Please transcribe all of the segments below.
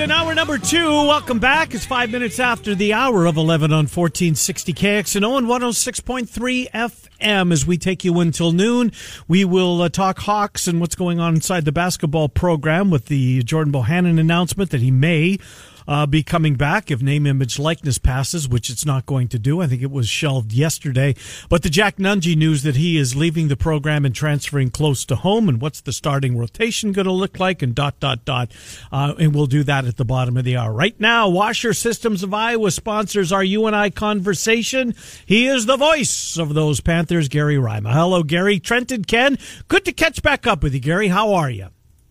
Condon, hour number two. Welcome back. It's five minutes after the hour of 11 on 1460 KXNO and 106.3 FM as we take you until noon. We will uh, talk Hawks and what's going on inside the basketball program with the Jordan Bohannon announcement that he may uh, be coming back if name, image, likeness passes, which it's not going to do. I think it was shelved yesterday. But the Jack Nunge news that he is leaving the program and transferring close to home, and what's the starting rotation going to look like, and dot dot dot. Uh, and we'll do that at the bottom of the hour. Right now, Washer Systems of Iowa sponsors our you and I conversation. He is the voice of those Panthers, Gary Rima. Hello, Gary. Trenton Ken. Good to catch back up with you, Gary. How are you?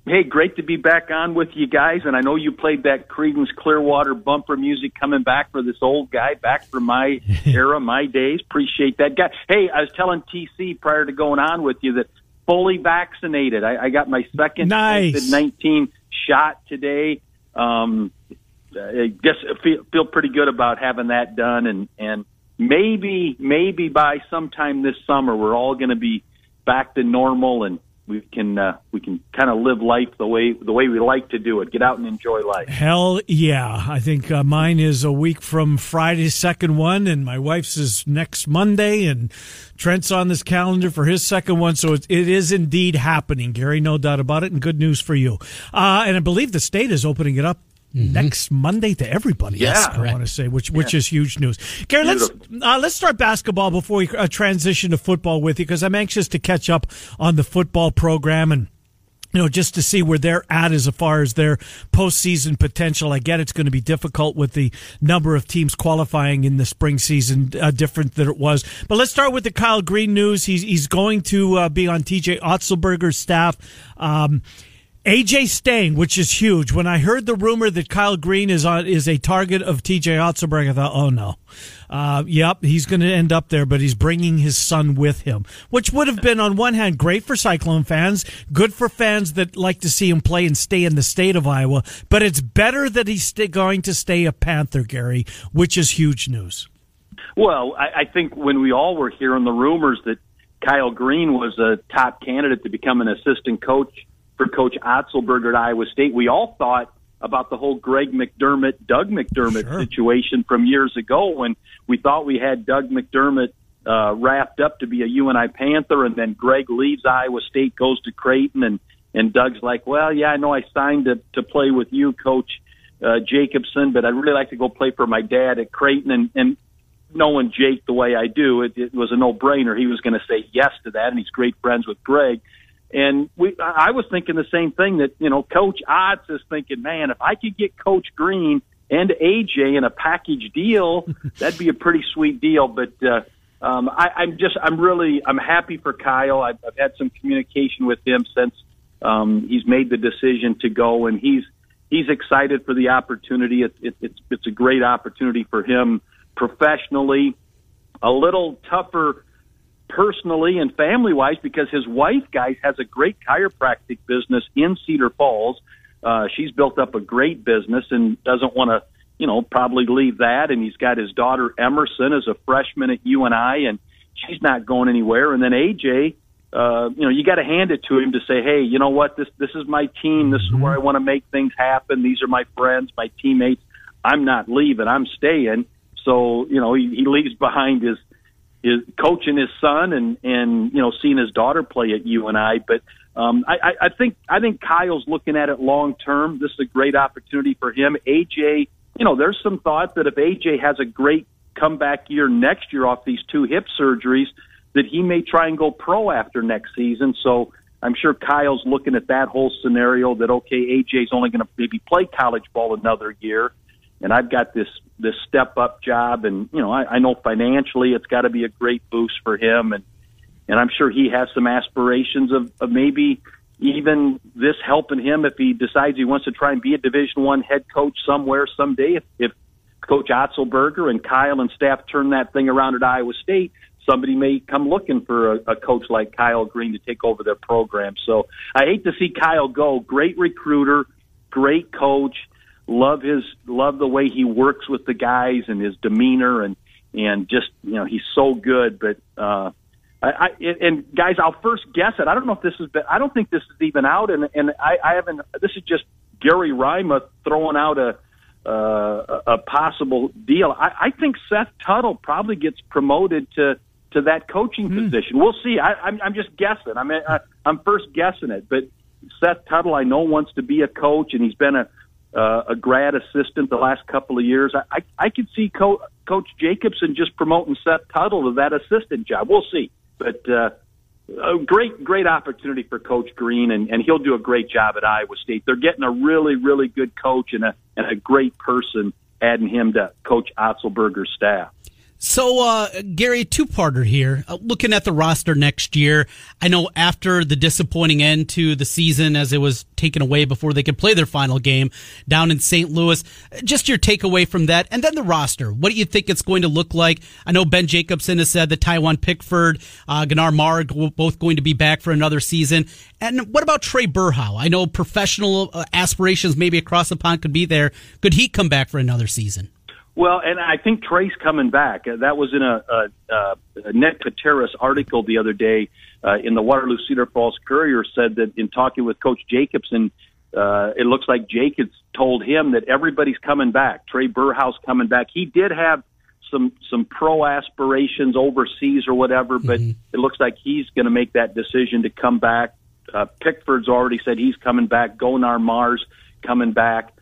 Hey, great to be back on with you guys. And I know you played that Creedence Clearwater bumper music coming back for this old guy, back from my era, my days. Appreciate that guy. Hey, I was telling TC prior to going on with you that fully vaccinated. I, I got my second nice. COVID 19 shot today. Um, I guess I feel, feel pretty good about having that done. And, and maybe, maybe by sometime this summer, we're all going to be back to normal and we can uh, we can kind of live life the way the way we like to do it. Get out and enjoy life. Hell yeah! I think uh, mine is a week from Friday's second one, and my wife's is next Monday, and Trent's on this calendar for his second one. So it, it is indeed happening, Gary. No doubt about it, and good news for you. Uh, and I believe the state is opening it up Mm-hmm. next Monday to everybody. Yeah, yes, I want to say, which which is huge news. Gary, let's uh, let's start basketball before we uh, transition to football with you because I'm anxious to catch up on the football program and you know, just to see where they're at as far as their postseason potential. I get it's going to be difficult with the number of teams qualifying in the spring season, uh, different than it was. But let's start with the Kyle Green news. He's he's going to uh, be on TJ Otzelberger's staff. Um, AJ staying, which is huge. When I heard the rumor that Kyle Green is on is a target of TJ Otzelberg, I thought, oh no, uh, yep, he's going to end up there, but he's bringing his son with him, which would have been on one hand great for Cyclone fans, good for fans that like to see him play and stay in the state of Iowa. But it's better that he's st- going to stay a Panther, Gary, which is huge news. Well, I, I think when we all were hearing the rumors that Kyle Green was a top candidate to become an assistant coach for Coach Otzelberger at Iowa State. We all thought about the whole Greg McDermott, Doug McDermott sure. situation from years ago when we thought we had Doug McDermott uh, wrapped up to be a UNI Panther, and then Greg leaves Iowa State, goes to Creighton, and and Doug's like, well, yeah, I know I signed to to play with you, Coach uh, Jacobson, but I'd really like to go play for my dad at Creighton, and and knowing Jake the way I do, it, it was a no brainer. He was going to say yes to that, and he's great friends with Greg. And we, I was thinking the same thing that, you know, Coach Otz is thinking, man, if I could get Coach Green and AJ in a package deal, that'd be a pretty sweet deal. But, uh, um, I, I'm just, I'm really, I'm happy for Kyle. I've, I've had some communication with him since, um, he's made the decision to go and he's, he's excited for the opportunity. It, it, it's, it's a great opportunity for him professionally, a little tougher personally and family wise because his wife, guys, has a great chiropractic business in Cedar Falls. Uh, she's built up a great business and doesn't want to, you know, probably leave that. And he's got his daughter Emerson as a freshman at UNI, and she's not going anywhere. And then AJ, uh, you know, you got to hand it to him to say, hey, you know what, this this is my team. This is where I want to make things happen. These are my friends, my teammates. I'm not leaving. I'm staying. So you know, he, he leaves behind his is coaching his son and and you know seeing his daughter play at UNI. But um, I, I think I think Kyle's looking at it long term. This is a great opportunity for him. AJ, you know, there's some thought that if AJ has a great comeback year next year off these two hip surgeries, that he may try and go pro after next season. So. I'm sure Kyle's looking at that whole scenario that okay, AJ's only going to maybe play college ball another year, and I've got this this step up job, and you know I, I know financially it's got to be a great boost for him, and and I'm sure he has some aspirations of, of maybe even this helping him if he decides he wants to try and be a Division One head coach somewhere someday. If, if Coach Otzelberger and Kyle and staff turn that thing around at Iowa State, somebody may come looking for a, a coach like Kyle Green to take over their program. So I hate to see Kyle go. Great recruiter, great coach. Love his love the way he works with the guys and his demeanor and and just you know he's so good. But uh, I, I and guys, I'll first guess it. I don't know if this is. I don't think this is even out, and and I, I haven't. This is just Gary Rima throwing out a uh, a possible deal. I, I think Seth Tuttle probably gets promoted to to that coaching mm. position. We'll see. I, I'm, I'm just guessing. I mean, I, I'm first guessing it, but Seth Tuttle, I know wants to be a coach, and he's been a uh, a grad assistant the last couple of years. I I, I could see Co- Coach Jacobson just promoting Seth Tuttle to that assistant job. We'll see, but. uh a great, great opportunity for Coach Green, and, and he'll do a great job at Iowa State. They're getting a really, really good coach and a and a great person, adding him to Coach Otzelberger's staff. So, uh, Gary, two parter here. Uh, looking at the roster next year, I know after the disappointing end to the season as it was taken away before they could play their final game down in St. Louis, just your takeaway from that. And then the roster. What do you think it's going to look like? I know Ben Jacobson has said that Tywhon Pickford, uh, Goanar Mar both going to be back for another season. And what about Trae Berhow? I know professional uh, aspirations maybe across the pond could be there. Could he come back for another season? Well, and I think Trae's coming back. Uh, that was in a, a, a Ned Kateris article the other day uh, in the Waterloo Cedar Falls Courier said that in talking with Coach Jacobson, uh, it looks like Jacobs told him that everybody's coming back. Trae Berhow's coming back. He did have some some pro aspirations overseas or whatever, but mm-hmm. it looks like he's going to make that decision to come back. Uh, Pickford's already said he's coming back. Goanar Mar's coming back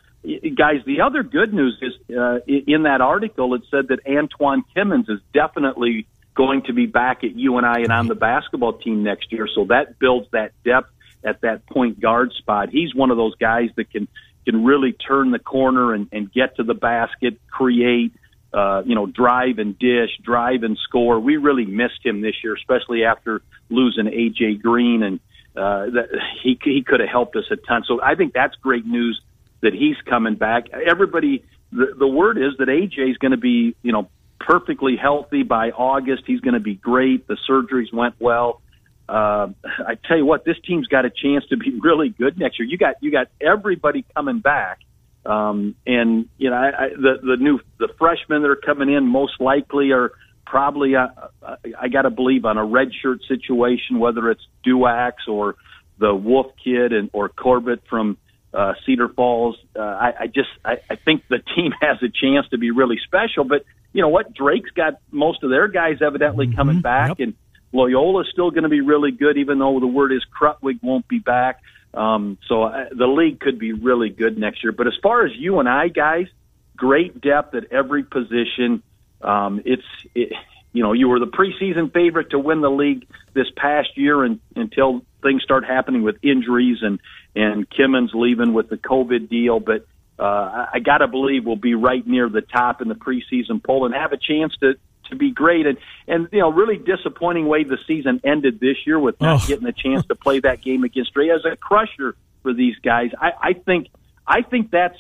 guys, the other good news is uh, in that article it said that Antwan Kimmons is definitely going to be back at UNI and on the basketball team next year. So that builds that depth at that point guard spot. He's one of those guys that can can really turn the corner and, and get to the basket, create, uh, you know, drive and dish, drive and score. We really missed him this year, especially after losing AJ Green, and uh, that he he could have helped us a ton. So I think that's great news that he's coming back. Everybody, the, the word is that AJ is going to be, you know, perfectly healthy by August. He's going to be great. The surgeries went well. Uh, I tell you what, this team's got a chance to be really good next year. You got you got everybody coming back, um, and you know I, I, the the new the freshmen that are coming in most likely are probably uh, uh I got to believe on a redshirt situation, whether it's Duax or the Wolf kid and or Corbett from uh, Cedar Falls. Uh, I, I just I, I think the team has a chance to be really special. But you know what? Drake's got most of their guys evidently mm-hmm. coming back, yep. and Loyola's still going to be really good, even though the word is Krutwig won't be back. Um, so uh, the league could be really good next year. But as far as UNI guys, great depth at every position. Um, it's it, you know you were the preseason favorite to win the league this past year, and until things start happening with injuries and and Kimmons leaving with the COVID deal, but uh, I got to believe we'll be right near the top in the preseason poll and have a chance to to be great. And and you know, really disappointing way the season ended this year with not oh. getting a chance to play that game against Ray as a crusher for these guys. I, I think I think that's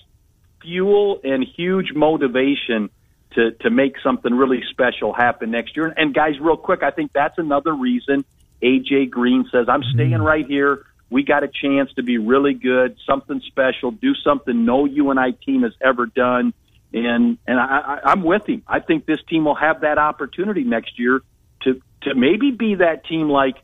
fuel and huge motivation to to make something really special happen next year. And guys, real quick, I think that's another reason AJ Green says I'm staying mm-hmm. right here we got a chance to be really good, something special, do something no UNI team has ever done. And and I, I, I'm with him. I think this team will have that opportunity next year to to maybe be that team like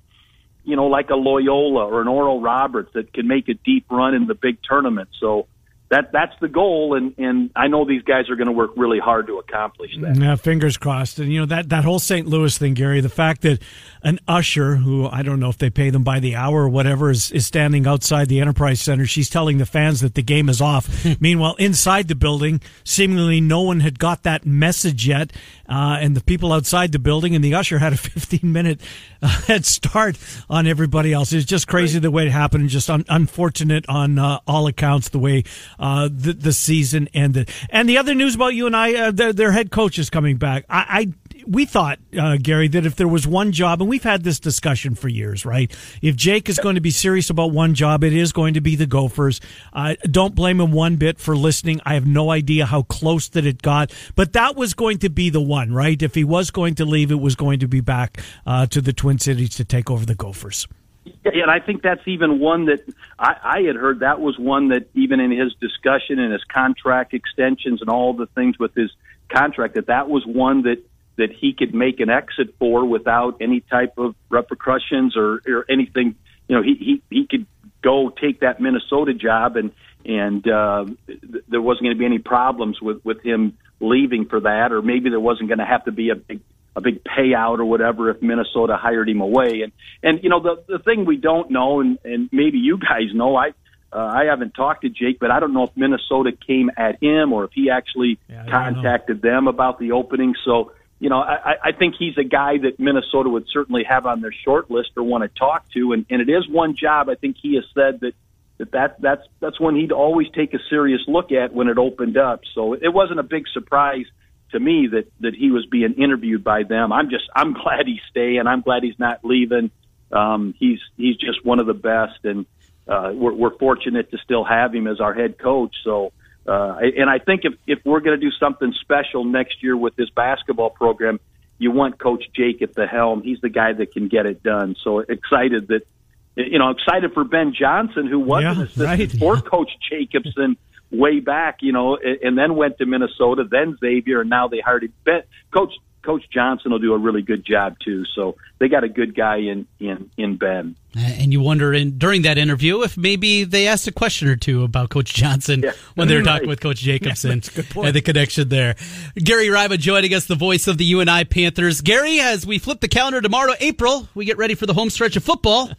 you know like a Loyola or an Oral Roberts that can make a deep run in the big tournament. So that that's the goal, and and I know these guys are going to work really hard to accomplish that. Yeah, fingers crossed. And you know that that whole St. Louis thing, Gary. The fact that an usher, who I don't know if they pay them by the hour or whatever, is is standing outside the Enterprise Center. She's telling the fans that the game is off. Meanwhile, inside the building, seemingly no one had got that message yet, uh, and the people outside the building and the usher had a 15 minute uh, head start on everybody else. It's just crazy right. the way it happened, and just un- unfortunate on uh, all accounts the way uh, the, the season ended. And the other news about UNI, uh, their, their head coach is coming back. I, I we thought, uh, Gary, that if there was one job, and we've had this discussion for years, right? If Jake is going to be serious about one job, it is going to be the Gophers. Uh, don't blame him one bit for listening. I have no idea how close that it got, but that was going to be the one, right? If he was going to leave, it was going to be back uh, to the Twin Cities to take over the Gophers. Yeah, and I think that's even one that I, I had heard. That was one that even in his discussion and his contract extensions and all the things with his contract, that that was one that that he could make an exit for without any type of repercussions or, or anything. You know, he, he, he could go take that Minnesota job and, and, uh, th- there wasn't going to be any problems with, with him leaving for that, or maybe there wasn't going to have to be a big, a big payout or whatever if Minnesota hired him away. And, and, you know, the, the thing we don't know, and, and maybe you guys know, I, uh, I haven't talked to Jake, but I don't know if Minnesota came at him or if he actually yeah, contacted them about the opening. So, you know, I, I think he's a guy that Minnesota would certainly have on their short list or want to talk to, and, and it is one job. I think he has said that that, that that's that's one he'd always take a serious look at when it opened up. So it wasn't a big surprise to me that that he was being interviewed by them. I'm just I'm glad he's staying. I'm glad he's not leaving. Um, he's he's just one of the best, and uh, we're, we're fortunate to still have him as our head coach. So uh, and I think if, if we're going to do something special next year with this basketball program, you want Coach Jake at the helm. He's the guy that can get it done. So excited that, you know, excited for Ben Johnson, who was yeah, an assistant right, for yeah. Coach Jacobson way back, you know, and then went to Minnesota, then Xavier, and now they hired him. Ben, Coach Coach Johnson will do a really good job too. So they got a good guy in in in Ben. Uh, and you wonder in during that interview if maybe they asked a question or two about Coach Johnson Yeah. when they were Right. talking with Coach Jacobson that's a good point. and the connection there. Gary Rima joining us, the voice of the UNI Panthers. Gary, as we flip the calendar tomorrow, April, we get ready for the home stretch of football.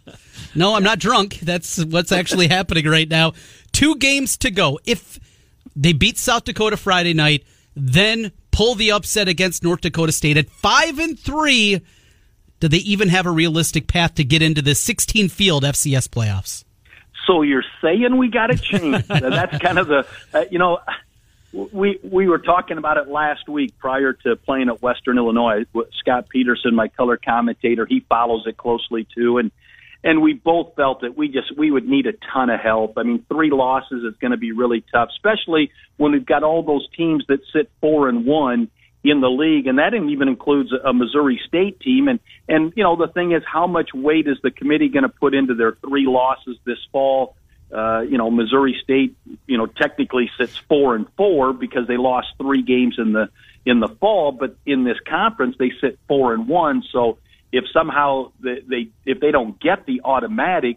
No, I'm not drunk. That's what's actually happening right now. Two games to go. If they beat South Dakota Friday night, then pull the upset against North Dakota State at five and three. Do they even have a realistic path to get into the 16 field FCS playoffs? So you're saying we got to change? That's kind of the, uh, you know, we we were talking about it last week prior to playing at Western Illinois. Scott Peterson, my color commentator, he follows it closely too, and and we both felt that we just we would need a ton of help. I mean, three losses is going to be really tough, especially when we've got all those teams that sit four and one in the league, and that even includes a Missouri State team. And and you know the thing is, how much weight is the committee going to put into their three losses this fall? Uh, you know, Missouri State, you know, technically sits four and four because they lost three games in the in the fall, but in this conference they sit four and one. So if somehow they, they if they don't get the automatic,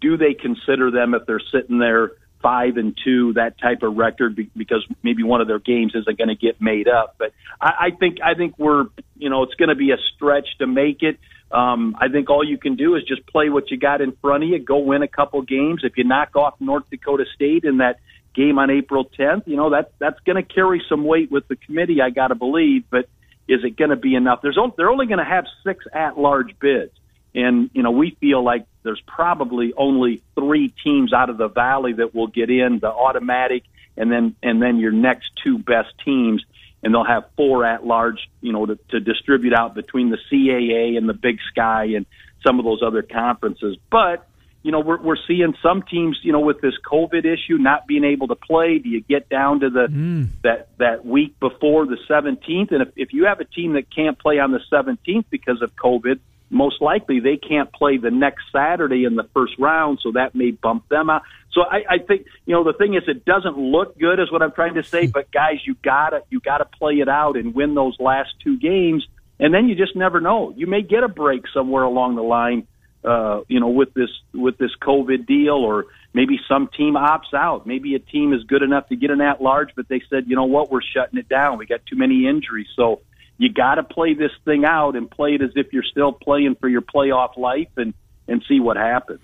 do they consider them if they're sitting there five and two, that type of record, be- because maybe one of their games isn't going to get made up? But I, I think I think we're you know it's going to be a stretch to make it. Um, I think all you can do is just play what you got in front of you. Go win a couple games. If you knock off North Dakota State in that game on April 10th, you know that that's going to carry some weight with the committee. I got to believe, but is it going to be enough? There's they're only going to have six at-large bids, and you know we feel like there's probably only three teams out of the valley that will get in the automatic, and then and then your next two best teams and they'll have four at large, you know, to, to distribute out between the CAA and the Big Sky and some of those other conferences. But you know, we're we're seeing some teams, you know, with this COVID issue not being able to play. Do you get down to the hmm. that that week before the 17th? And if if you have a team that can't play on the 17th because of COVID, most likely they can't play the next Saturday in the first round, so that may bump them out. So I, I think you know the thing is it doesn't look good, is what I'm trying to say. But guys, you gotta you gotta play it out and win those last two games, and then you just never know. You may get a break somewhere along the line, uh, you know, with this with this COVID deal, or maybe some team opts out. Maybe a team is good enough to get an at large, but they said, you know what, we're shutting it down. We got too many injuries, so you got to play this thing out and play it as if you're still playing for your playoff life and and see what happens.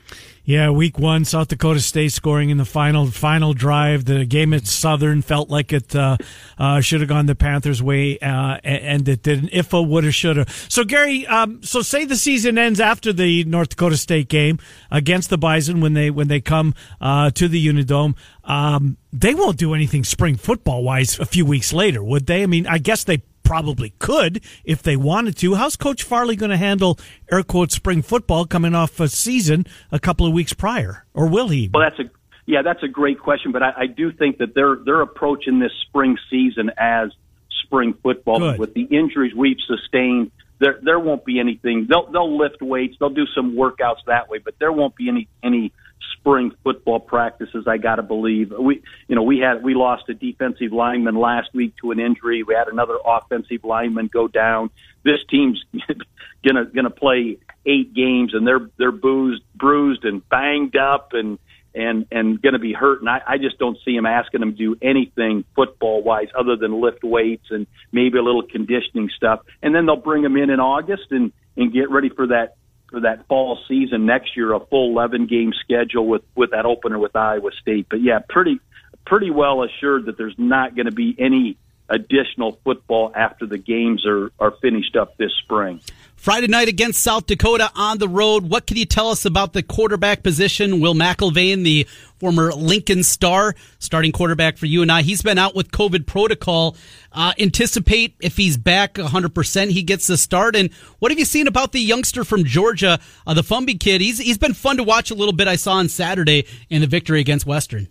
Yeah, week one, South Dakota State scoring in the final final drive. The game at Southern felt like it uh, uh, should have gone the Panthers' way, uh, and it didn't. If a woulda, shoulda. So Gary, um, so say the season ends after the North Dakota State game against the Bison when they when they come uh, to the Unidome. Um, they won't do anything spring football wise a few weeks later, would they? I mean, I guess they probably could if they wanted to. How's Coach Farley going to handle air quote spring football coming off a season a couple of weeks prior, or will he? Well, that's a yeah, that's a great question, but I, I do think that they're they're approaching this spring season as spring football Good. with the injuries we've sustained. There there won't be anything. They'll they'll lift weights. They'll do some workouts that way, but there won't be any any spring football practices. I got to believe we you know we had we lost a defensive lineman last week to an injury. We had another offensive lineman go down. This team's gonna gonna play eight games and they're they're boozed, bruised and banged up and and and to be hurt. And I, I just don't see him asking them to do anything football wise other than lift weights and maybe a little conditioning stuff. And then they'll bring him in in August and and get ready for that for that fall season next year, a full 11 game schedule with with that opener with Iowa State. But yeah, pretty pretty well assured that there's not going to be any additional football after the games are are finished up this spring. Friday night against South Dakota on the road. What can you tell us about the quarterback position? Will McElvain, the former Lincoln star, starting quarterback for you and I, he's been out with COVID protocol. Uh, anticipate if he's back 100%, he gets the start. And what have you seen about the youngster from Georgia, uh, the Fomby kid? He's he's been fun to watch a little bit. I saw on Saturday in the victory against Western.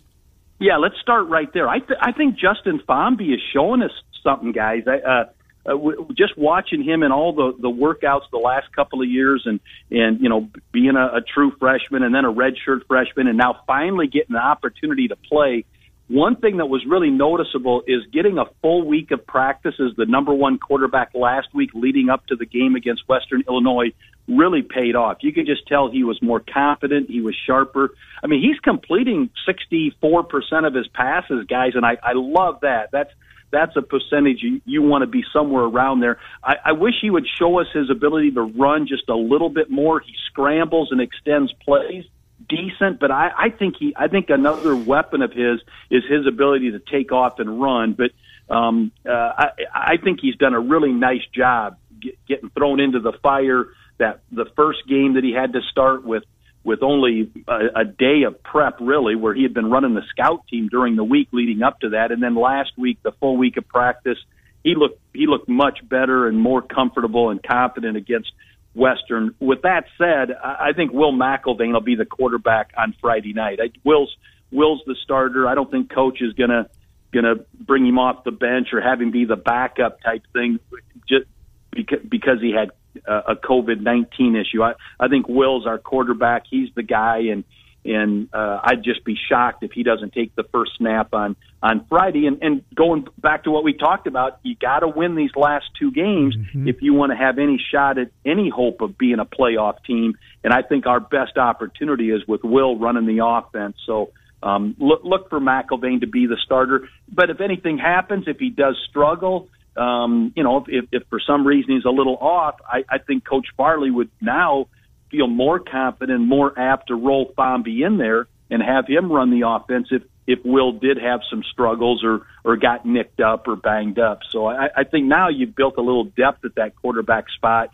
Yeah, let's start right there. I th- I think Justin Fomby is showing us something, guys. I, uh, uh, w- just watching him in all the the workouts the last couple of years, and and you know being a, a true freshman and then a redshirt freshman, and now finally getting the opportunity to play. One thing that was really noticeable is getting a full week of practice as the number one quarterback last week leading up to the game against Western Illinois really paid off. You could just tell he was more confident, he was sharper. I mean, he's completing 64% of his passes, guys, and I, I love that. That's that's a percentage you, you want to be somewhere around there. I, I wish he would show us his ability to run just a little bit more. He scrambles and extends plays decent, but I, I think he I think another weapon of his is his ability to take off and run. But um, uh, I, I think he's done a really nice job get, getting thrown into the fire. That the first game that he had to start with with only a, a day of prep, really, where he had been running the scout team during the week leading up to that, and then last week the full week of practice, he looked he looked much better and more comfortable and confident against Western. With that said, I think Will McElvain will be the quarterback on Friday night. I, Will's Will's the starter. I don't think coach is gonna gonna bring him off the bench or have him be the backup type thing, just because because he had uh, a COVID nineteen issue. I I think Will's our quarterback. He's the guy, and and uh, I'd just be shocked if he doesn't take the first snap on on Friday. And and going back to what we talked about, you got to win these last two games Mm-hmm. if you want to have any shot at any hope of being a playoff team. And I think our best opportunity is with Will running the offense. So. Um, look, look for McElvain to be the starter. But if anything happens, if he does struggle, um, you know, if, if, for some reason he's a little off, I, I think Coach Farley would now feel more confident, more apt to roll Fomby in there and have him run the offense if, if Will did have some struggles or, or got nicked up or banged up. So I, I think now you've built a little depth at that quarterback spot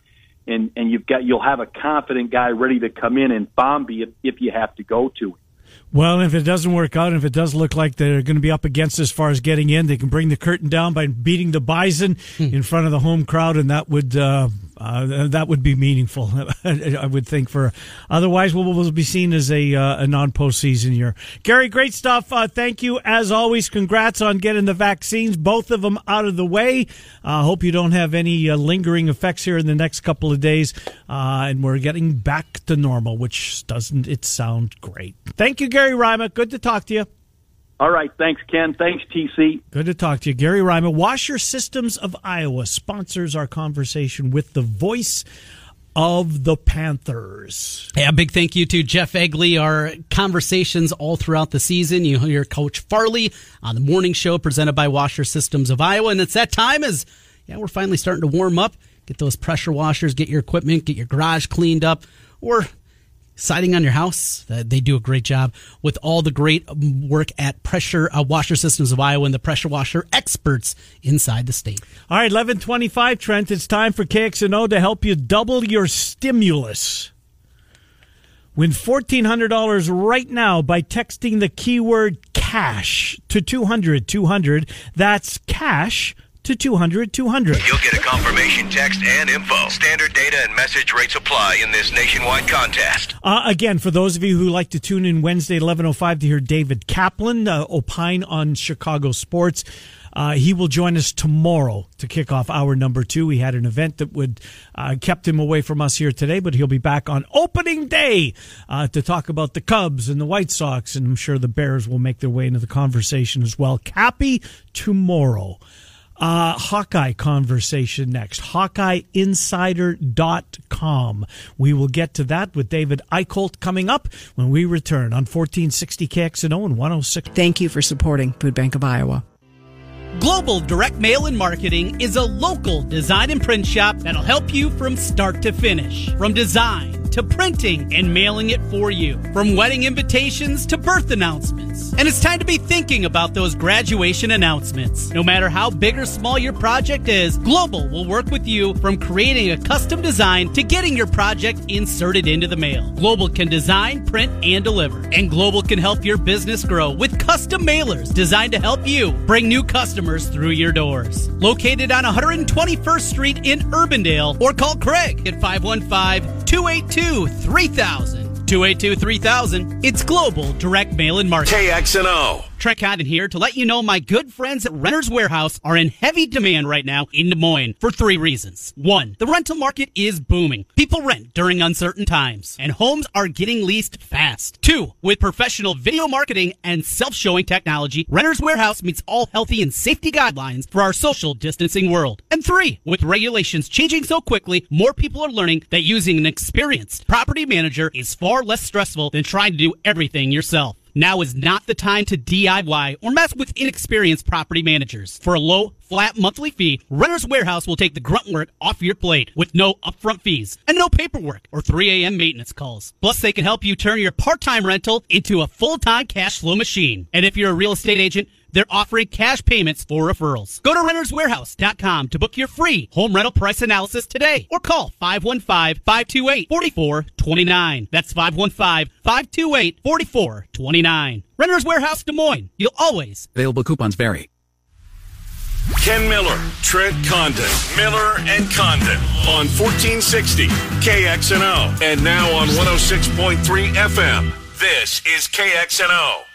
and, and you've got, you'll have a confident guy ready to come in and Fomby if, if you have to go to him. Well, if it doesn't work out, and if it does look like they're going to be up against as far as getting in, they can bring the curtain down by beating the Bison in front of the home crowd, and that would uh, uh, that would be meaningful. I would think. For otherwise, we'll, we'll be seen as a uh, a non postseason year. Gary, great stuff. Uh, thank you as always. Congrats on getting the vaccines, both of them out of the way. I hope you don't have any uh, lingering effects here in the next couple of days, uh, and we're getting back to normal, which doesn't it sound great? Thank you, Gary Rima. Good to talk to you. All right. Thanks, Ken. Thanks, TC. Good to talk to you. Gary Rima, Washer Systems of Iowa sponsors our conversation with the voice of the Panthers. Yeah, big thank you to Jeff Egley. Our conversations all throughout the season. You hear Coach Farley on the morning show presented by Washer Systems of Iowa. And it's that time as, yeah, we're finally starting to warm up. Get those pressure washers, get your equipment, get your garage cleaned up, or siding on your house. Uh, they do a great job with all the great work at Pressure uh, Washer Systems of Iowa and the pressure washer experts inside the state. All right, 1125, Trent. It's time for KXNO to help you double your stimulus. Win $1,400 right now by texting the keyword cash to 200 200. That's cash to 200 200. You'll get a confirmation text and info. Standard data and message rates apply in this nationwide contest. Uh, again, for those of you who like to tune in Wednesday at 11.05 to hear David Kaplan uh, opine on Chicago sports, uh, he will join us tomorrow to kick off hour number two. He had an event that would uh, kept him away from us here today, but he'll be back on opening day uh, to talk about the Cubs and the White Sox, and I'm sure the Bears will make their way into the conversation as well. Cappy tomorrow. Uh, Hawkeye conversation next. HawkeyeInsider.com. We will get to that with David Eickholt coming up when we return on 1460 KXNO and 106. Thank you for supporting Food Bank of Iowa. Global Direct Mail and Marketing is a local design and print shop that'll help you from start to finish. From design to printing and mailing it for you. From wedding invitations to birth announcements. And it's time to be thinking about those graduation announcements. No matter how big or small your project is, Global will work with you from creating a custom design to getting your project inserted into the mail. Global can design, print, and deliver. And Global can help your business grow with custom mailers designed to help you bring new customers through your doors. Located on 121st Street in Urbandale or call Craig at 515 282 3000. 282 3000. It's Global Direct Mail and Marketing. KXNO. Trent Condon here to let you know my good friends at Renter's Warehouse are in heavy demand right now in Des Moines for three reasons. One, the rental market is booming. People rent during uncertain times, and homes are getting leased fast. Two, with professional video marketing and self-showing technology, Renter's Warehouse meets all healthy and safety guidelines for our social distancing world. And three, with regulations changing so quickly, more people are learning that using an experienced property manager is far less stressful than trying to do everything yourself. Now is not the time to DIY or mess with inexperienced property managers. For a low, flat monthly fee, Renter's Warehouse will take the grunt work off your plate with no upfront fees and no paperwork or 3 a.m. maintenance calls. Plus, they can help you turn your part-time rental into a full-time cash flow machine. And if you're a real estate agent, they're offering cash payments for referrals. Go to renterswarehouse.com to book your free home rental price analysis today or call 515-528-4429. That's 515-528-4429. Renters Warehouse Des Moines. You'll always. Available coupons vary. Ken Miller, Trent Condon, Miller and Condon on 1460 KXNO and now on 106.3 FM. This is KXNO.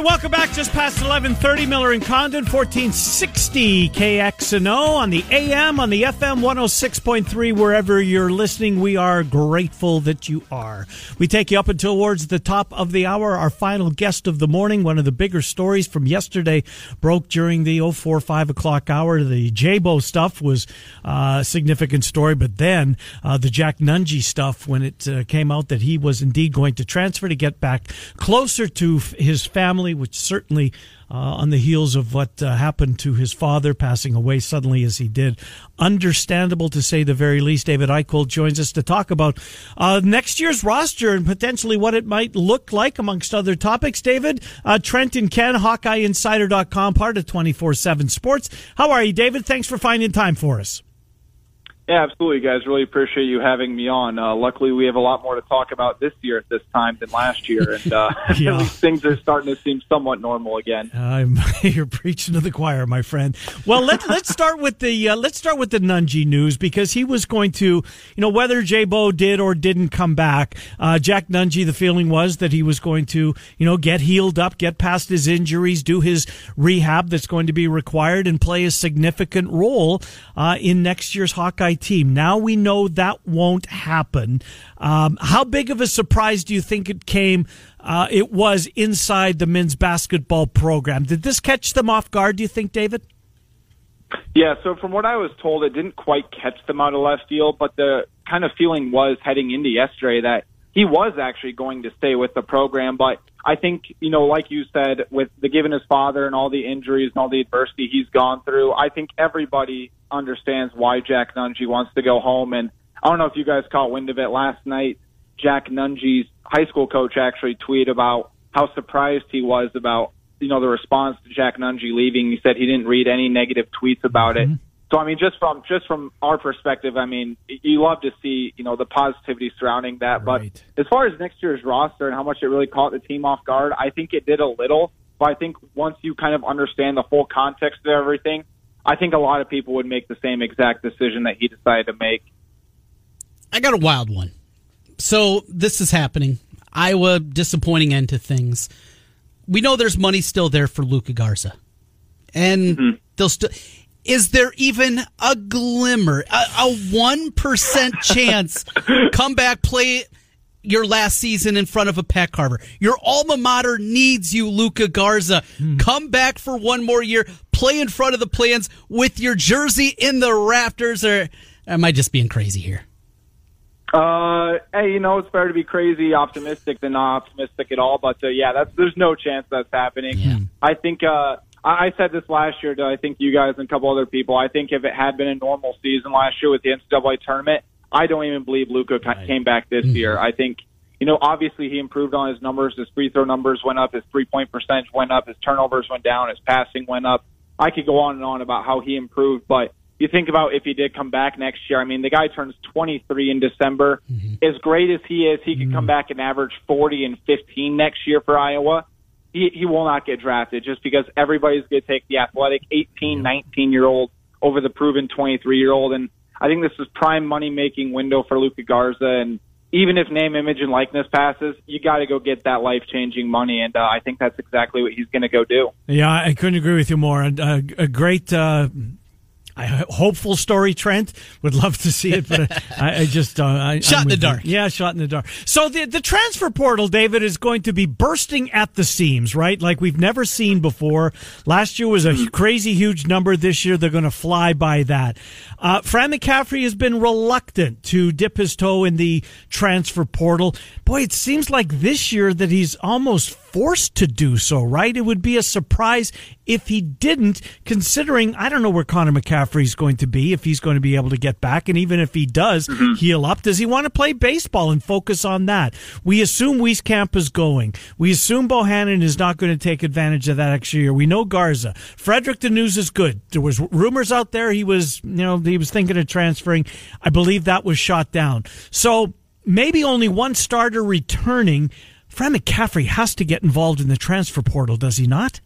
Right, welcome back. Just past 1130, Miller and Condon, 1460 KXNO on the AM, on the FM 106.3, wherever you're listening. We are grateful that you are. We take you up until towards the top of the hour. Our final guest of the morning, one of the bigger stories from yesterday, broke during the 04, 5 o'clock hour. The Jabo stuff was uh, a significant story, but then uh, the Jack Nunge stuff when it uh, came out that he was indeed going to transfer to get back closer to f- his family which certainly, uh, on the heels of what uh, happened to his father passing away suddenly as he did, understandable to say the very least. David Eickholt joins us to talk about uh, next year's roster and potentially what it might look like, amongst other topics. David, uh, Trent and Ken, HawkeyeInsider.com, part of 24 7 Sports. How are you, David? Thanks for finding time for us. Yeah, absolutely, guys. Really appreciate you having me on. Uh, luckily, we have a lot more to talk about this year at this time than last year, and uh, Yeah. at least things are starting to seem somewhat normal again. I'm, you're preaching to the choir, my friend. Well, let, let's start with the uh, let's start with the Nunge news because he was going to, you know, whether J Bo did or didn't come back. Uh, Jack Nunge, the feeling was that he was going to, you know, get healed up, get past his injuries, do his rehab that's going to be required, and play a significant role uh, in next year's Hawkeye team. Now we know that won't happen. Um, how big of a surprise do you think it came? Uh, it was inside the men's basketball program. Did this catch them off guard? Do you think, David? Yeah, so from what I was told, it didn't quite catch them out of left field, but the kind of feeling was heading into yesterday that he was actually going to stay with the program, but I think, you know, like you said, with the given his father and all the injuries and all the adversity he's gone through, I think everybody understands why Jack Nunge wants to go home. And I don't know if you guys caught wind of it last night. Jack Nunge's high school coach actually tweeted about how surprised he was about, you know, the response to Jack Nunge leaving. He said he didn't read any negative tweets about mm-hmm. it. So I mean, just from just from our perspective, I mean, you love to see you know the positivity surrounding that. Right. But as far as next year's roster and how much it really caught the team off guard, I think it did a little. But I think once you kind of understand the full context of everything, I think a lot of people would make the same exact decision that he decided to make. I got a wild one. So this is happening. Iowa disappointing end to things. We know there's money still there for Luka Garza, and mm-hmm. they'll still is there even a glimmer, a one percent chance come back play your last season in front of a Pat Carver? Your alma mater needs you, Luka Garza. Hmm. Come back for one more year, play in front of the plans with your jersey in the rafters. Or am I just being crazy here? Uh, hey, you know it's better to be crazy optimistic than not optimistic at all. But uh, yeah, that's there's no chance that's happening. Yeah. I think. uh I said this last year to I think you guys and a couple other people. I think if it had been a normal season last year with the NCAA tournament, I don't even believe Luka right. came back this mm-hmm. year. I think you know obviously he improved on his numbers. His free throw numbers went up. His three point percentage went up. His turnovers went down. His passing went up. I could go on and on about how he improved, but you think about if he did come back next year. I mean, the guy turns 23 in December. Mm-hmm. As great as he is, he could mm-hmm. come back and average 40 and 15 next year for Iowa he, he will not get drafted just because everybody's going to take the athletic 18, 19 year old over the proven 23 year old. And I think this is prime money making window for Luca Garza. And even if name, image, and likeness passes, you got to go get that life changing money. And uh, I think that's exactly what he's going to go do. Yeah, I couldn't agree with you more. A, a great. Uh hopeful story, Trent. Would love to see it, but I, I just uh, I, shot I'm in the dark. You. Yeah, shot in the dark. So the the transfer portal, David, is going to be bursting at the seams, right? Like we've never seen before. Last year was a crazy huge number. This year they're going to fly by that. Uh, Fran McCaffery has been reluctant to dip his toe in the transfer portal. Boy, it seems like this year that he's almost forced to do so, right? It would be a surprise if he didn't, considering I don't know where Connor McCaffery is going to be, if he's going to be able to get back. And even if he does mm-hmm. heal up, does he want to play baseball and focus on that? We assume Wieskamp is going. We assume Bohannon is not going to take advantage of that extra year. We know Garza. Frederick, the news is good. There was rumors out there he was, you know, he was thinking of transferring. I believe that was shot down. So maybe only one starter returning. Fran McCaffery has to get involved in the transfer portal, does he not?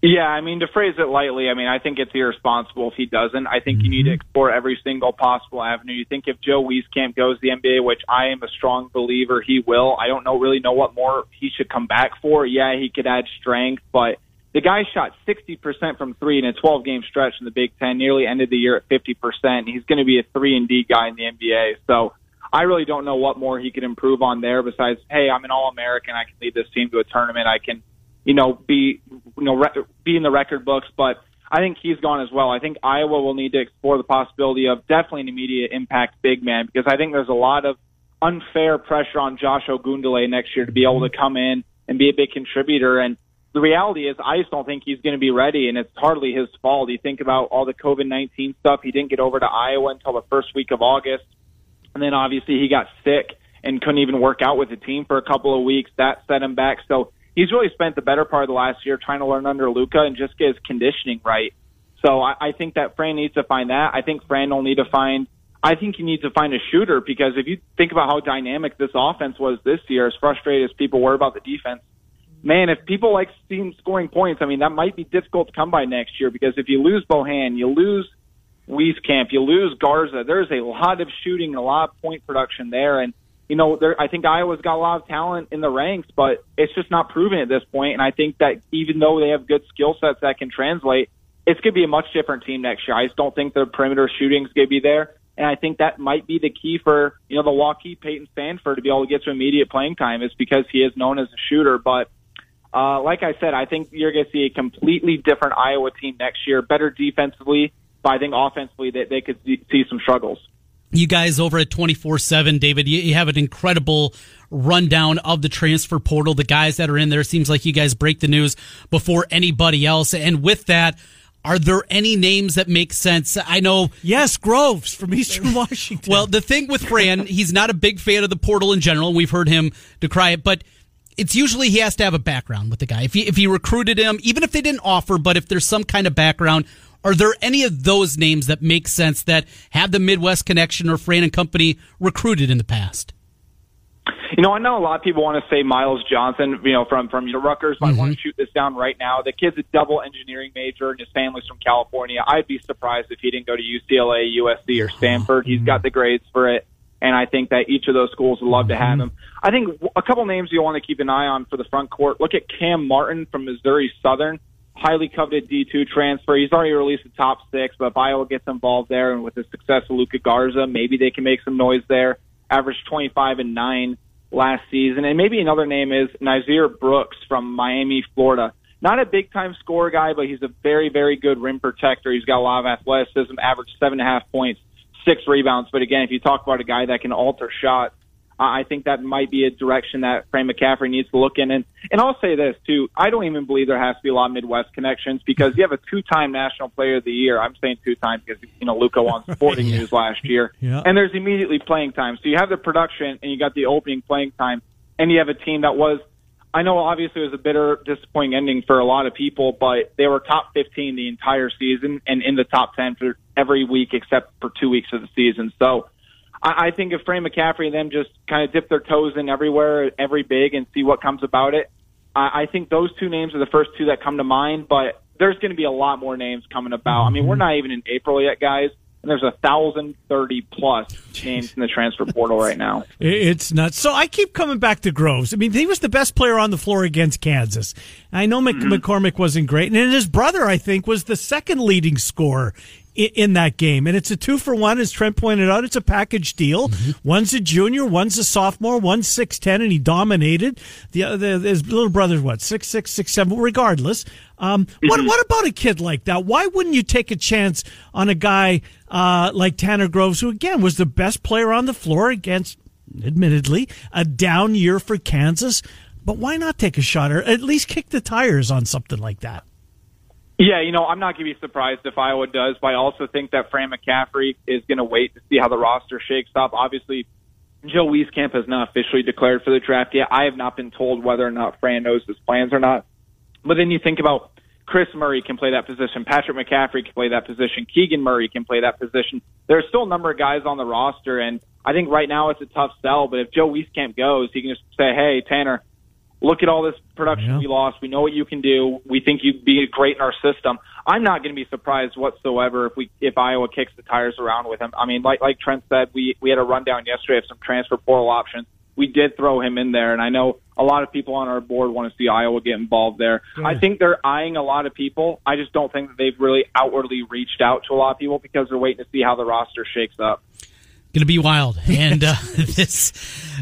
Yeah, I mean, to phrase it lightly, I mean, I think it's irresponsible if he doesn't. I think mm-hmm. you need to mm-hmm. explore every single possible avenue. You think if Joe Wieskamp goes the NBA, which I am a strong believer he will, I don't know really know what more he should come back for. Yeah, he could add strength, but the guy shot 60% from three in a 12 game stretch in the Big Ten, nearly ended the year at 50%. He's going to be a three and D guy in the NBA. So I really don't know what more he could improve on there besides, hey, I'm an All American. I can lead this team to a tournament. I can, you know, be, you know, re- be in the record books. But I think he's gone as well. I think Iowa will need to explore the possibility of definitely an immediate impact big man because I think there's a lot of unfair pressure on Josh Ogundele next year to be able to come in and be a big contributor. And the reality is, I just don't think he's going to be ready, and it's hardly his fault. You think about all the COVID 19 stuff. He didn't get over to Iowa until the first week of August. And then obviously he got sick and couldn't even work out with the team for a couple of weeks. That set him back. So he's really spent the better part of the last year trying to learn under Luka and just get his conditioning right. So I, I think that Fran needs to find that. I think Fran will need to find. I think he needs to find a shooter because if you think about how dynamic this offense was this year, as frustrated as people were about the defense, man, if people like seeing scoring points, I mean that might be difficult to come by next year because if you lose Bohan, you lose Wieskamp, you lose Garza. There's a lot of shooting, a lot of point production there, and you know, there, I think Iowa's got a lot of talent in the ranks, but it's just not proven at this point. And I think that even though they have good skill sets that can translate, it's going to be a much different team next year. I just don't think the perimeter shooting is going to be there. And I think that might be the key for, you know, the Waukee Payton Sandfort to be able to get some immediate playing time is because he is known as a shooter. But, uh, like I said, I think you're going to see a completely different Iowa team next year, better defensively, but I think offensively they, they could see some struggles. you guys over at 24 7, David, you, you, have an incredible rundown of the transfer portal. The guys that are in there seems like you guys break the news before anybody else. And with that, are there any names that make sense? I know. Yes, Groves from Eastern Washington. well, the thing with Fran, he's not a big fan of the portal in general. We've heard him decry it, but it's usually he has to have a background with the guy. If he, if he recruited him, even if they didn't offer, but if there's some kind of background, are there any of those names that make sense that have the Midwest connection or Fran and Company recruited in the past? You know, I know a lot of people want to say Myles Johnson, you know, from from you know, Rutgers, but mm-hmm. I want to shoot this down right now. The kid's a double engineering major, and his family's from California. I'd be surprised if he didn't go to UCLA, USC, or Stanford. He's got the grades for it, and I think that each of those schools would love to have mm-hmm. him. I think a couple names you want to keep an eye on for the front court. Look at Cam Martin from Missouri Southern highly coveted D2 transfer. He's already released the top six, but if Iowa gets involved there and with the success of Luka Garza, maybe they can make some noise there. Averaged 25 and 9 last season. And maybe another name is Nysier Brooks from Miami, Florida. Not a big time score guy, but he's a very, very good rim protector. He's got a lot of athleticism, averaged seven and a half points, six rebounds. But again, if you talk about a guy that can alter shots, I think that might be a direction that Fran McCaffery needs to look in. And, and I'll say this too. I don't even believe there has to be a lot of Midwest connections because you have a two-time National Player of the Year. I'm saying two-time because, you know, Luka won Sporting yeah. News last year. Yeah. And there's immediately playing time. So you have the production and you got the opening playing time and you have a team that was, I know obviously it was a bitter, disappointing ending for a lot of people, but they were top 15 the entire season and in the top 10 for every week except for two weeks of the season. So, I, I think if Fran McCaffery and them just kind of dip their toes in everywhere, every big, and see what comes about it, I, I think those two names are the first two that come to mind. But there's going to be a lot more names coming about. I mean, we're not even in April yet, guys. And there's a thousand thirty plus names in the transfer portal right now. It's nuts. So I keep coming back to Groves. I mean, he was the best player on the floor against Kansas. I know mm-hmm. McCormack wasn't great, and his brother, I think, was the second leading scorer in, that game. And it's a two for one, as Trent pointed out. It's a package deal. Mm-hmm. One's a junior, one's a sophomore, one's six ten, and he dominated. The, the his little brother's what six six six seven. Regardless, um, mm-hmm. what what about a kid like that? Why wouldn't you take a chance on a guy uh, like Tanner Groves, who again was the best player on the floor against, admittedly, a down year for Kansas? But why not take a shot or at least kick the tires on something like that? Yeah, you know, I'm not going to be surprised if Iowa does, but I also think that Fran McCaffery is going to wait to see how the roster shakes up. Obviously, Joe Wieskamp has not officially declared for the draft yet. I have not been told whether or not Fran knows his plans or not. But then you think about Kris Murray can play that position. Patrick McCaffery can play that position. Keegan Murray can play that position. There are still a number of guys on the roster, and I think right now it's a tough sell. But if Joe Wieskamp goes, he can just say, "Hey, Tanner, look at all this production yeah. we lost. We know what you can do. We think you'd be great in our system. I'm not going to be surprised whatsoever if we if Iowa kicks the tires around with him. I mean, like like Trent said, we we had a rundown yesterday of some transfer portal options. We did throw him in there, and I know a lot of people on our board want to see Iowa get involved there. Yeah. I think they're eyeing a lot of people. I just don't think that they've really outwardly reached out to a lot of people because they're waiting to see how the roster shakes up going to be wild, and uh, this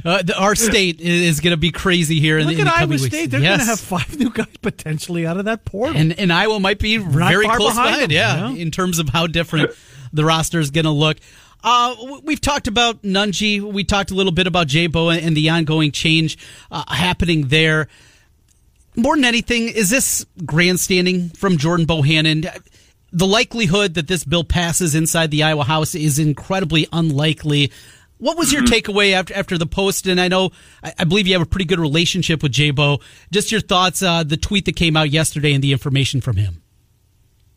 uh, the, our state is going to be crazy here. Look in, in at the Iowa weeks. State; they're yes. going to have five new guys potentially out of that portal, and, and Iowa might be Not very close behind, yeah, in terms of how different the roster is going to look. Uh, we've talked about Nunge. We talked a little bit about Jay Jabo and the ongoing change uh, happening there. More than anything, is this grandstanding from Jordan Bohannon? The likelihood that this bill passes inside the Iowa House is incredibly unlikely. What was your mm-hmm. takeaway after after the post? And I know, I, I, believe you have a pretty good relationship with Jabo. Just your thoughts, uh, the tweet that came out yesterday and the information from him.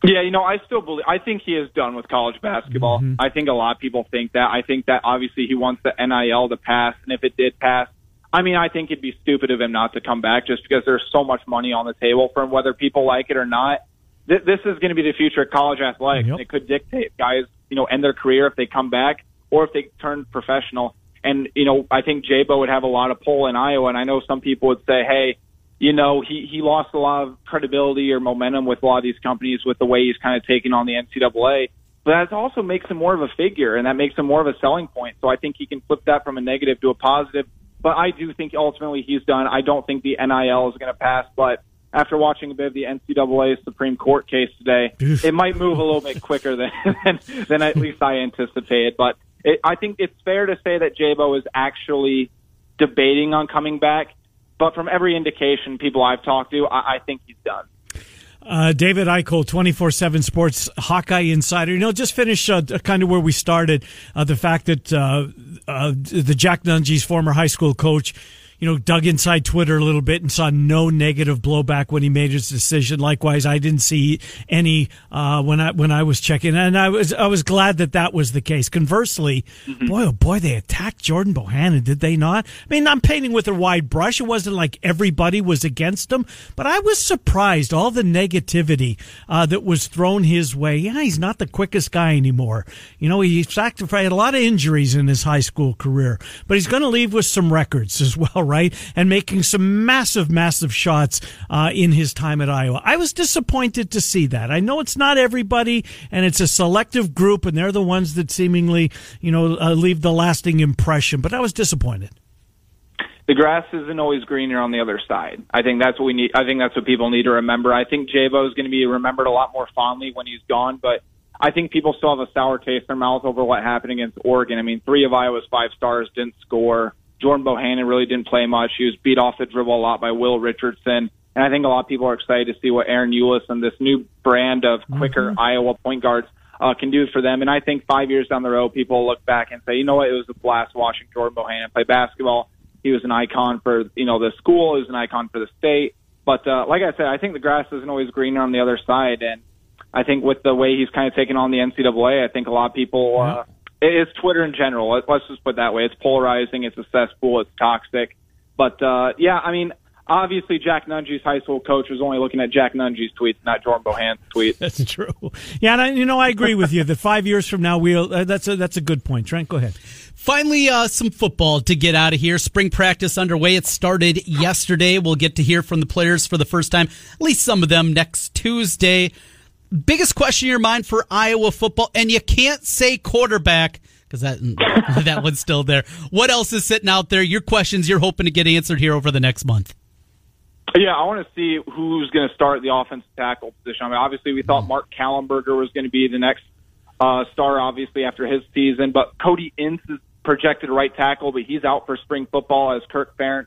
Yeah, you know, I still believe. I think he is done with college basketball. Mm-hmm. I think a lot of people think that. I think that obviously he wants the NIL to pass, and if it did pass, I mean, I think it'd be stupid of him not to come back, just because there's so much money on the table for him, whether people like it or not th- this is going to be the future of college athletics. Yep. It could dictate guys, you know, end their career if they come back or if they turn professional. And you know, I think Jabo would have a lot of pull in Iowa, and I know some people would say, hey. You know, he, he lost a lot of credibility or momentum with a lot of these companies with the way he's kind of taking on the NCAA but that also makes him more of a figure and that makes him more of a selling point. So I think he can flip that from a negative to a positive. But I do think ultimately he's done. I don't think the NIL is going to pass, but after watching a bit of the NCAA Supreme Court case today, it might move a little bit quicker than, than, than at least I anticipated. But it, I think it's fair to say that Jabo is actually debating on coming back. But from every indication, people I've talked to, I, I think he's done. Uh, David Eickholt, 24 7 Sports Hawkeye Insider. You know, just finish uh, kind of where we started. Uh, the fact that uh, uh, the Jack Nunge's former high school coach you know, dug inside Twitter a little bit and saw no negative blowback when he made his decision. Likewise, I didn't see any uh, when I when I was checking, and I was I was glad that that was the case. Conversely, mm-hmm. boy oh boy, they attacked Jordan Bohannon, did they not? I mean, I'm painting with a wide brush. It wasn't like everybody was against him, but I was surprised all the negativity uh, that was thrown his way. Yeah, he's not the quickest guy anymore. You know, he sacrificed a lot of injuries in his high school career, but he's going to leave with some records as well right? And making some massive, massive shots uh, in his time at Iowa. I was disappointed to see that. I know it's not everybody, and it's a selective group, and they're the ones that seemingly, you know, uh, leave the lasting impression. But I was disappointed the grass isn't always greener on the other side. I think that's what we need. I think that's what people need to remember. I think Jabo is going to be remembered a lot more fondly when he's gone, but I think people still have a sour taste in their mouth over what happened against Oregon. I mean, three of Iowa's five stars didn't score. Jordan Bohannon really didn't play much. He was beat off the dribble a lot by Will Richardson. And I think a lot of people are excited to see what Ahron Ulis and this new brand of quicker mm-hmm. Iowa point guards uh, can do for them. And I think five years down the road, people look back and say, you know what, it was a blast watching Jordan Bohannon play basketball. He was an icon for you know the school. He was an icon for the state. But uh, like I said, I think the grass isn't always greener on the other side. And I think with the way he's kind of taken on the NCAA, I think a lot of people uh, it's Twitter in general. Let's just put it that way. It's polarizing. It's a cesspool. It's toxic. But uh, yeah, I mean, obviously Jack Nunge's high school coach was only looking at Jack Nunge's tweets, not Jordan Bohannon's tweets. That's true. Yeah, and I, you know I agree with you that five years from now we'll. Uh, that's a that's a good point. Trent, go ahead. Finally, uh, some football to get out of here. Spring practice underway. It started yesterday. We'll get to hear from the players for the first time, at least some of them next Tuesday biggest question in your mind for Iowa football, and you can't say quarterback because that that one's still there. What else is sitting out there? Your questions you're hoping to get answered here over the next month. Yeah, I want to see who's going to start the offensive tackle position. I mean, obviously, we thought Mark Kallenberger was going to be the next uh, star, obviously, after his season. But Cody Ince is projected right tackle, but he's out for spring football, as Kirk Ferentz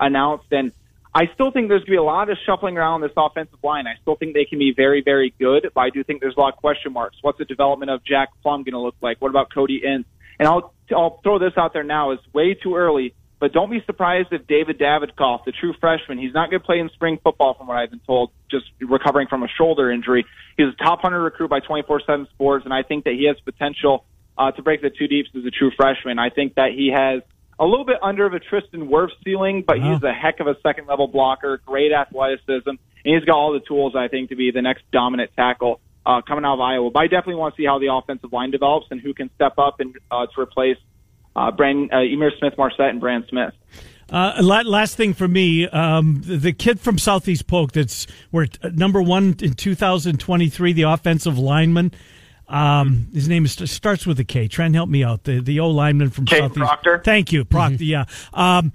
announced. And I still think there's going to be a lot of shuffling around this offensive line. I still think they can be very, very good, but I do think there's a lot of question marks. What's the development of Jack Plumb going to look like? What about Cody Ince? And I'll I'll throw this out there now. It's way too early, but don't be surprised if David Davidkov, the true freshman, he's not going to play in spring football, from what I've been told, just recovering from a shoulder injury. He's a top 100 recruit by 24/7 Sports, and I think that he has potential uh, to break the two deeps as a true freshman. I think that he has a little bit under of a Tristan Wirfs ceiling, but he's a heck of a second level blocker, great athleticism, and he's got all the tools I think to be the next dominant tackle uh, coming out of Iowa. But I definitely want to see how the offensive line develops and who can step up and uh, to replace uh, Brand, uh, Ihmir Smith Marsette and Brand Smith. Uh, last thing for me, um, the kid from Southeast Polk that's we're number one in 2023, the offensive lineman. Um, his name is, starts with a K. Trent, help me out. The the O lineman from Kate Southeast. Proctor. Thank you, Proctor. Mm-hmm. Yeah. Um,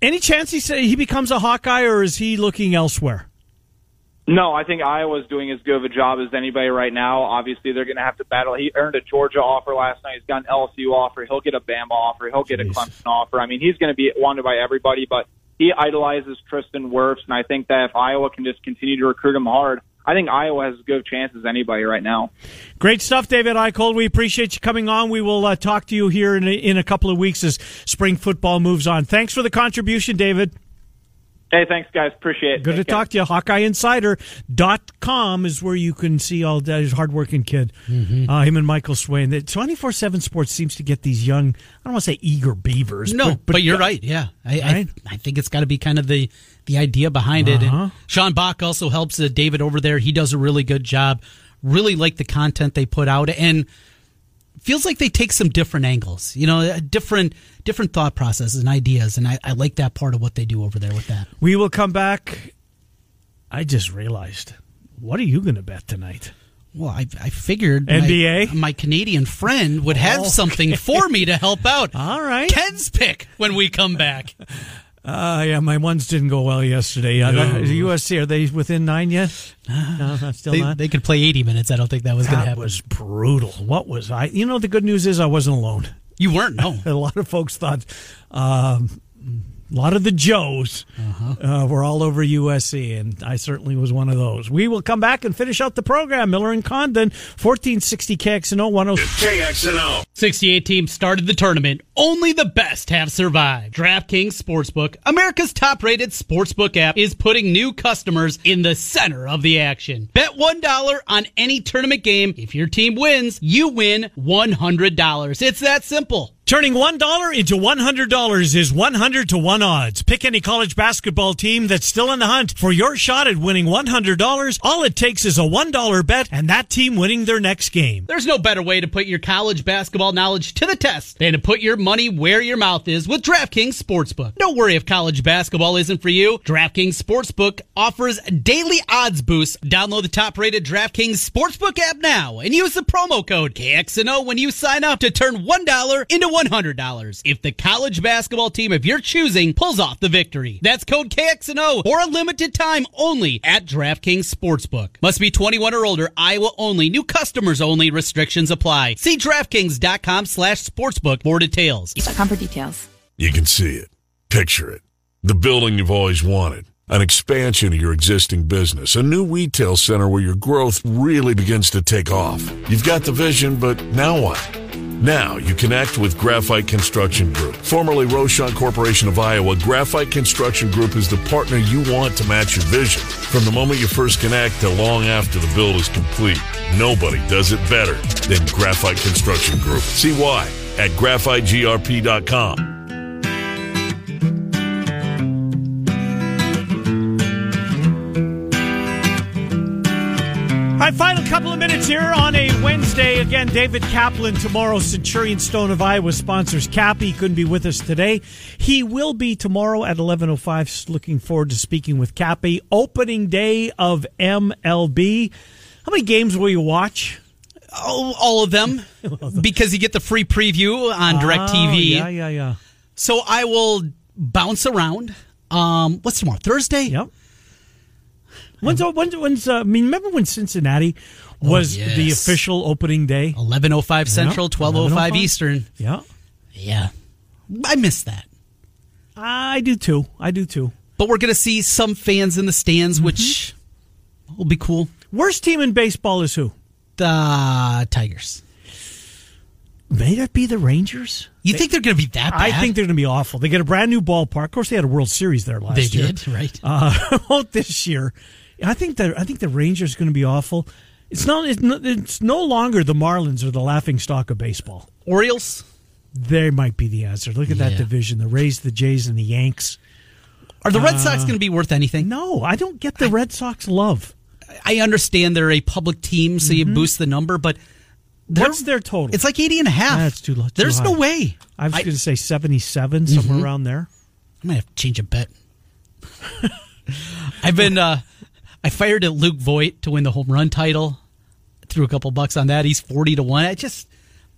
any chance he say he becomes a Hawkeye, or is he looking elsewhere? No, I think Iowa's doing as good of a job as anybody right now. Obviously, they're going to have to battle. He earned a Georgia offer last night. He's got an LSU offer. He'll get a Bama offer. He'll get Jeez. a Clemson offer. I mean, he's going to be wanted by everybody. But he idolizes Tristan Wirfs, and I think that if Iowa can just continue to recruit him hard, I think Iowa has as good a chance as anybody right now. Great stuff, David Eickholt. We appreciate you coming on. We will uh, talk to you here in a, in a couple of weeks as spring football moves on. Thanks for the contribution, David. Hey, thanks, guys. Appreciate it. Good Take to care. talk to you. HawkeyeInsider.com is where you can see all that. He's hardworking kid. Mm-hmm. Uh, him and Michael Swain. 24 7 Sports seems to get these young, I don't want to say eager beavers. No, but, but, but you're right. Yeah. I, right? I, I, think it's got to be kind of the, the idea behind uh-huh. it. And uh-huh. Sean Bach also helps uh, David over there. He does a really good job. Really like the content they put out. And feels like they take some different angles, you know, different different thought processes and ideas, and I, I like that part of what they do over there with that. We will come back. I just realized, what are you going to bet tonight? Well, I, I figured NBA. My, my Canadian friend would have oh, okay. something for me to help out. All right, Ken's pick when we come back. Uh, yeah, my ones didn't go well yesterday. Uh, that- USC, are they within nine yet? No, still They, not. they could play 80 minutes. I don't think that was going to happen. that was brutal. What was I? You know, the good news is I wasn't alone. you weren't, no. A lot of folks thought, um, a lot of the Joes uh, were all over USC, and I certainly was one of those. We will come back and finish out the program. Miller and Condon, 1460 KXNO 10. KXNO. 68 teams started the tournament. Only the best have survived. DraftKings Sportsbook, America's top rated sportsbook app, is putting new customers in the center of the action. Bet $1 on any tournament game. If your team wins, you win $100. It's that simple. Turning $1 into $100 is 100 to 1 odds. Pick any college basketball team that's still in the hunt for your shot at winning $100. All it takes is a $1 bet and that team winning their next game. There's no better way to put your college basketball knowledge to the test than to put your money where your mouth is with DraftKings Sportsbook. Don't worry if college basketball isn't for you. DraftKings Sportsbook offers daily odds boosts. Download the top rated DraftKings Sportsbook app now and use the promo code KXNO when you sign up to turn $1 into $100 if the college basketball team of your choosing pulls off the victory. That's code KXNO for a limited time only at DraftKings Sportsbook. Must be 21 or older, Iowa only, new customers only, restrictions apply. See DraftKings.com slash sportsbook for details. Come for details. You can see it. Picture it. The building you've always wanted. An expansion of your existing business. A new retail center where your growth really begins to take off. You've got the vision, but now what? Now you connect with Graphite Construction Group. Formerly Rochon Corporation of Iowa, Graphite Construction Group is the partner you want to match your vision. From the moment you first connect to long after the build is complete, nobody does it better than Graphite Construction Group. See why at graphitegrp.com. Right, final couple of minutes here on a Wednesday. Again, David Kaplan tomorrow. Centurion Stone of Iowa sponsors Cappy. Couldn't be with us today. He will be tomorrow at 11.05. Looking forward to speaking with Cappy. Opening day of MLB. How many games will you watch? Oh, all of them because you get the free preview on DirecTV. Oh, yeah, yeah, yeah. So I will bounce around. Um, what's tomorrow? Thursday? Yep. When's, when's, when's uh, I mean, remember when Cincinnati was yes. the official opening day? 11.05 Central, 12.05 Eastern. Yeah. Yeah. I miss that. I do too. I do too. But we're going to see some fans in the stands, which will be cool. Worst team in baseball is who? The Tigers. May that be the Rangers? You think they're going to be that bad? I think they're going to be awful. They get a brand new ballpark. Of course, they had a World Series there last year. they year. did, right? Uh, this year? I think the I think the Rangers are going to be awful. It's not. It's no, it's no longer the Marlins or the laughing stock of baseball. Orioles? They might be the answer. Look at that division: the Rays, the Jays, and the Yanks. Are the Red Sox uh, going to be worth anything? No, I don't get the Red Sox love. I understand they're a public team, so you mm-hmm. boost the number, but they're- What's their total? It's like 80 and a half. That's too low. too There's no way. I was going to say seventy-seven, somewhere mm-hmm. around there. I might have to change a bet. I've been uh I fired at Luke Voit to win the home run title. Threw a couple bucks on that. He's forty to one. I just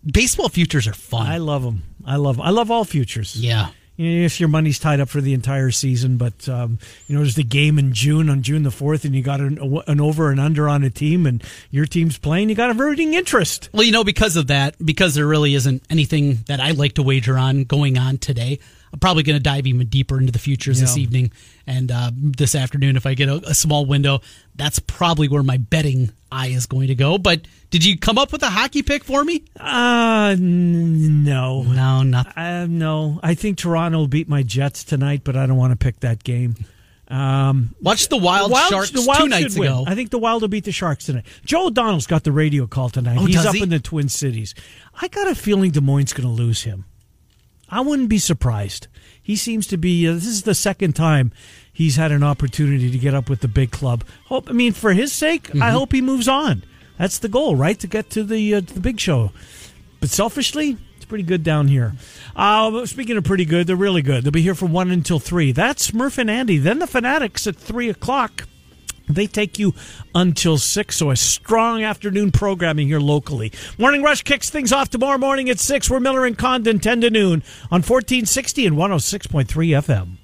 baseball futures are fun. I love them. I love. I love all futures. yeah. You know, if your money's tied up for the entire season, but um, you know there's the game in June on June the fourth, and you got an, an over and under on a team, and your team's playing, you got a rooting interest. Well, you know, because of that, because there really isn't anything that I like to wager on going on today. I'm probably going to dive even deeper into the futures this evening and uh, this afternoon if I get a, a small window. That's probably where my betting eye is going to go. But did you come up with a hockey pick for me? Uh no, No, not. uh, no. I think Toronto will beat my Jets tonight, but I don't want to pick that game. Um, Watch the Wild, Wild- Sharks the Wild two nights win. ago. I think the Wild will beat the Sharks tonight. Joe O'Donnell's got the radio call tonight. Oh, He's up he? in the Twin Cities. I got a feeling Des Moines going to lose him. I wouldn't be surprised. He seems to be. Uh, this is the second time he's had an opportunity to get up with the big club. Hope. I mean, for his sake, Mm-hmm. I hope he moves on. That's the goal, right? To get to the uh, to the big show. But selfishly, it's pretty good down here. Uh, speaking of pretty good, they're really good. They'll be here from one until three. That's Murph and Andy. Then the Fanatics at three o'clock. They take you until six, so a strong afternoon programming here locally. Morning Rush kicks things off tomorrow morning at six. We're Miller and Condon, ten to noon on fourteen sixty and one hundred six point three FM.